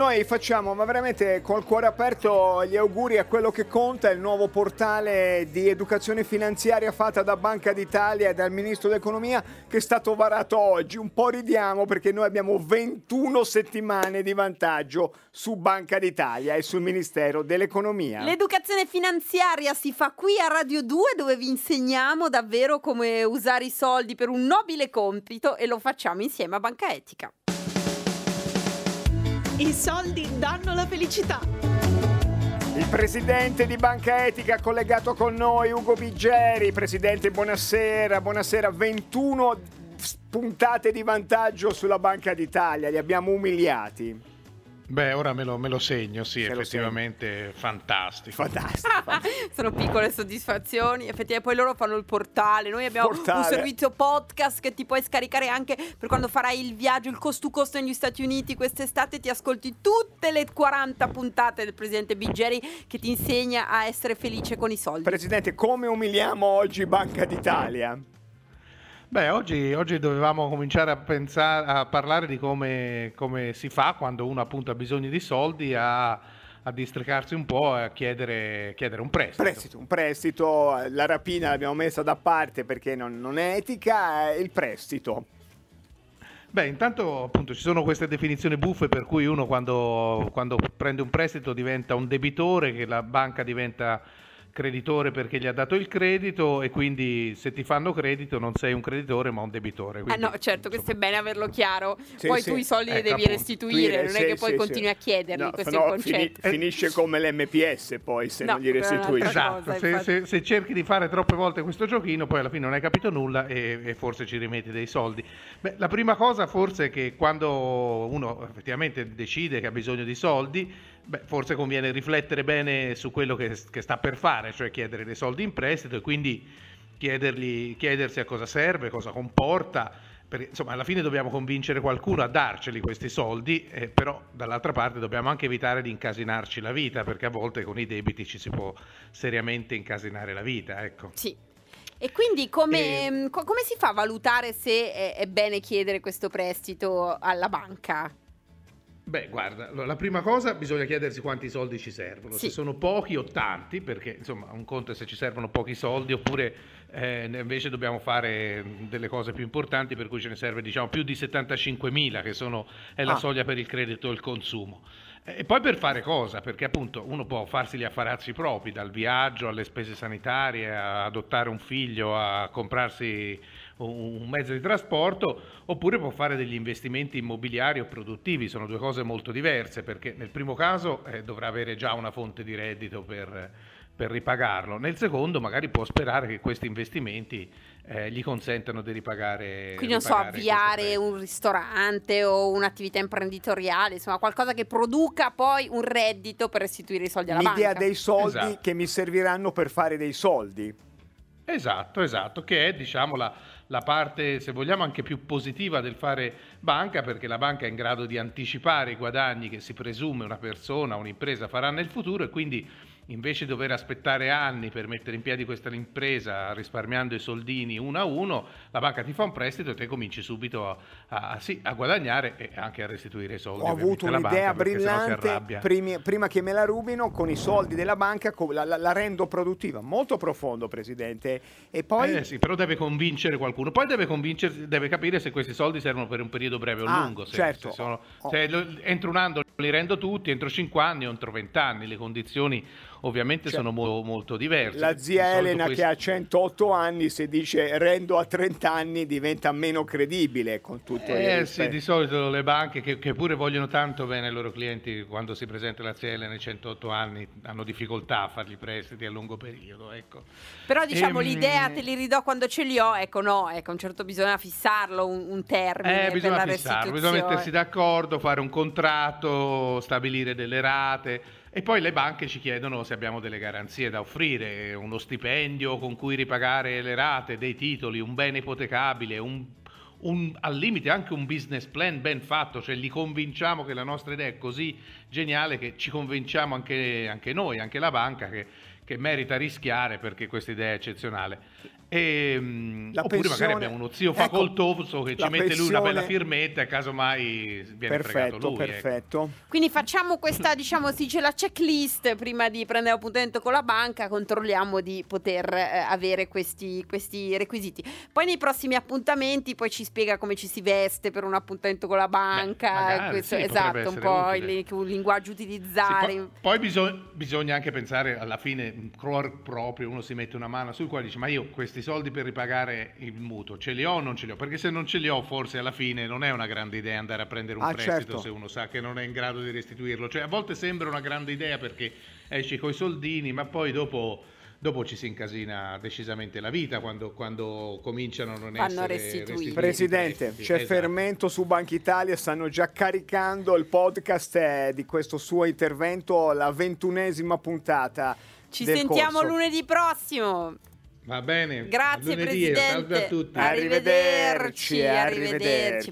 Noi facciamo, ma veramente col cuore aperto, gli auguri a quello che conta, il nuovo portale di educazione finanziaria fatta da Banca d'Italia e dal Ministro dell'Economia che è stato varato oggi. Un po' ridiamo perché noi abbiamo 21 settimane di vantaggio su Banca d'Italia e sul Ministero dell'Economia. L'educazione finanziaria si fa qui a Radio 2 dove vi insegniamo davvero come usare i soldi per un nobile compito e lo facciamo insieme a Banca Etica. I soldi danno la felicità. Il presidente di Banca Etica collegato con noi, Ugo Biggeri. Presidente, buonasera. Buonasera. 21 puntate di vantaggio sulla Banca d'Italia. Li abbiamo umiliati. Beh, ora me lo, me lo segno, sì, Se effettivamente fantastico. Fantastico. Sono piccole soddisfazioni, effettivamente poi loro fanno il portale, noi abbiamo portale. un servizio podcast che ti puoi scaricare anche per quando farai il viaggio, il cost to cost negli Stati Uniti quest'estate, ti ascolti tutte le 40 puntate del presidente Biggeri che ti insegna a essere felice con i soldi. Presidente, come umiliamo oggi Banca d'Italia? Beh, oggi, oggi, dovevamo cominciare a, pensare, a parlare di come, come, si fa quando uno appunto ha bisogno di soldi a, a districarsi un po' e a chiedere, chiedere, un prestito. prestito. Un prestito, la rapina l'abbiamo messa da parte perché non, non è etica, il prestito. Beh, intanto appunto ci sono queste definizioni buffe per cui uno quando, quando prende un prestito diventa un debitore, che la banca diventa creditore perché gli ha dato il credito e quindi se ti fanno credito non sei un creditore ma un debitore. Quindi, ah no, certo, insomma... questo è bene averlo chiaro. Sì, poi sì. tu i soldi ecco, li devi restituire, non è che poi continui a chiederli, no, questo no, è il concetto. Fini, finisce come l'MPS poi se no, non gli restituisci. Esatto, se, se, se, cerchi di fare troppe volte questo giochino poi alla fine non hai capito nulla e, e forse ci rimetti dei soldi. Beh, la prima cosa forse è che quando uno effettivamente decide che ha bisogno di soldi Beh, forse conviene riflettere bene su quello che, che, sta per fare, cioè chiedere dei soldi in prestito e quindi chiedersi a cosa serve, cosa comporta. Perché, insomma, alla fine dobbiamo convincere qualcuno a darceli questi soldi, eh, però dall'altra parte dobbiamo anche evitare di incasinarci la vita, perché a volte con i debiti ci si può seriamente incasinare la vita. Ecco. Sì, e quindi come, e... come, si fa a valutare se è, è, bene chiedere questo prestito alla banca? Beh, guarda, la prima cosa bisogna chiedersi quanti soldi ci servono, sì. se sono pochi o tanti, perché insomma un conto è se ci servono pochi soldi oppure eh, invece dobbiamo fare delle cose più importanti per cui ce ne serve diciamo più di 75 mila che sono, è la ah. soglia per il credito e il consumo. E poi per fare cosa? Perché appunto uno può farsi gli affarazzi propri, dal viaggio alle spese sanitarie, a adottare un figlio, a comprarsi un mezzo di trasporto, oppure può fare degli investimenti immobiliari o produttivi, sono due cose molto diverse, perché nel primo caso eh, dovrà avere già una fonte di reddito per, per, ripagarlo, nel secondo magari può sperare che questi investimenti eh, gli consentano di ripagare. Quindi non so, avviare un ristorante o un'attività imprenditoriale, insomma qualcosa che produca poi un reddito per restituire i soldi alla L'idea banca. L'idea dei soldi esatto. che mi serviranno per fare dei soldi. Esatto, esatto, che è diciamo la, la parte, se vogliamo, anche più positiva del fare banca, perché la banca è in grado di anticipare i guadagni che si presume una persona, un'impresa farà nel futuro e quindi invece di dover aspettare anni per mettere in piedi questa impresa risparmiando i soldini uno a uno, la banca ti fa un prestito e te cominci subito a, a, sì, a guadagnare e anche a restituire i soldi. Ho avuto un'idea brillante primi, prima che me la rubino con i soldi della banca, la, la, la, rendo produttiva, molto profondo Presidente. E poi... Eh sì, però deve convincere qualcuno, poi deve, deve capire se questi soldi servono per un periodo breve o ah, lungo. Se, certo. se sono, se entro un anno li rendo tutti, entro 5 anni o entro 20 anni, le condizioni ovviamente cioè, sono mo- molto diverse. La zia Elena questo... che ha 108 anni, se dice rendo a 30 anni, diventa meno credibile con tutto eh, il sì, di solito le banche che, che, pure vogliono tanto bene ai loro clienti, quando si presenta la zia Elena ai 108 anni, hanno difficoltà a fargli prestiti a lungo periodo. Ecco. Però diciamo e, ehm, l'idea te li ridò quando ce li ho, ecco no, ecco, un certo bisogna fissarlo, un, un termine. Eh, bisogna fissarlo, bisogna mettersi d'accordo, fare un contratto, stabilire delle rate e poi le banche ci chiedono se abbiamo delle garanzie da offrire, uno stipendio con cui ripagare le rate, dei titoli, un bene ipotecabile, un, un, al limite anche un business plan ben fatto, cioè li convinciamo che la nostra idea è così geniale che ci convinciamo anche, anche noi, anche la banca, che, che merita rischiare perché questa idea è eccezionale. E, ehm, la oppure pensione, magari abbiamo uno zio ecco, facoltoso che ci mette pensione... lui una bella firmetta e casomai viene perfetto, lui. Ecco. Perfetto, ecco. Quindi facciamo questa, diciamo, si dice la checklist prima di prendere appuntamento con la banca, controlliamo di poter eh, avere questi, questi, requisiti. Poi nei prossimi appuntamenti poi ci spiega come ci si veste per un appuntamento con la banca, Beh, magari, questo, sì, esatto, un po' il, il, linguaggio utilizzare. Sì, poi, poi bisog- bisogna anche pensare alla fine, proprio, uno si mette una mano sul cuore e dice ma io questi questi soldi per ripagare il mutuo, ce li ho o non ce li ho? Perché se non ce li ho, forse alla fine non è una grande idea andare a prendere un ah, prestito certo. se uno sa che non è in grado di restituirlo. Cioè, a volte sembra una grande idea perché esci coi soldini, ma poi dopo dopo ci si incasina decisamente la vita quando, quando cominciano a non Fanno essere restituiti. restituiti. Presidente, c'è esatto. fermento su Banca Italia, stanno già caricando il podcast eh, di questo suo intervento, la ventunesima puntata. Ci sentiamo corso. lunedì prossimo. Va bene. Grazie lunedì, Presidente. Salve a tutti. Arrivederci, arrivederci. arrivederci.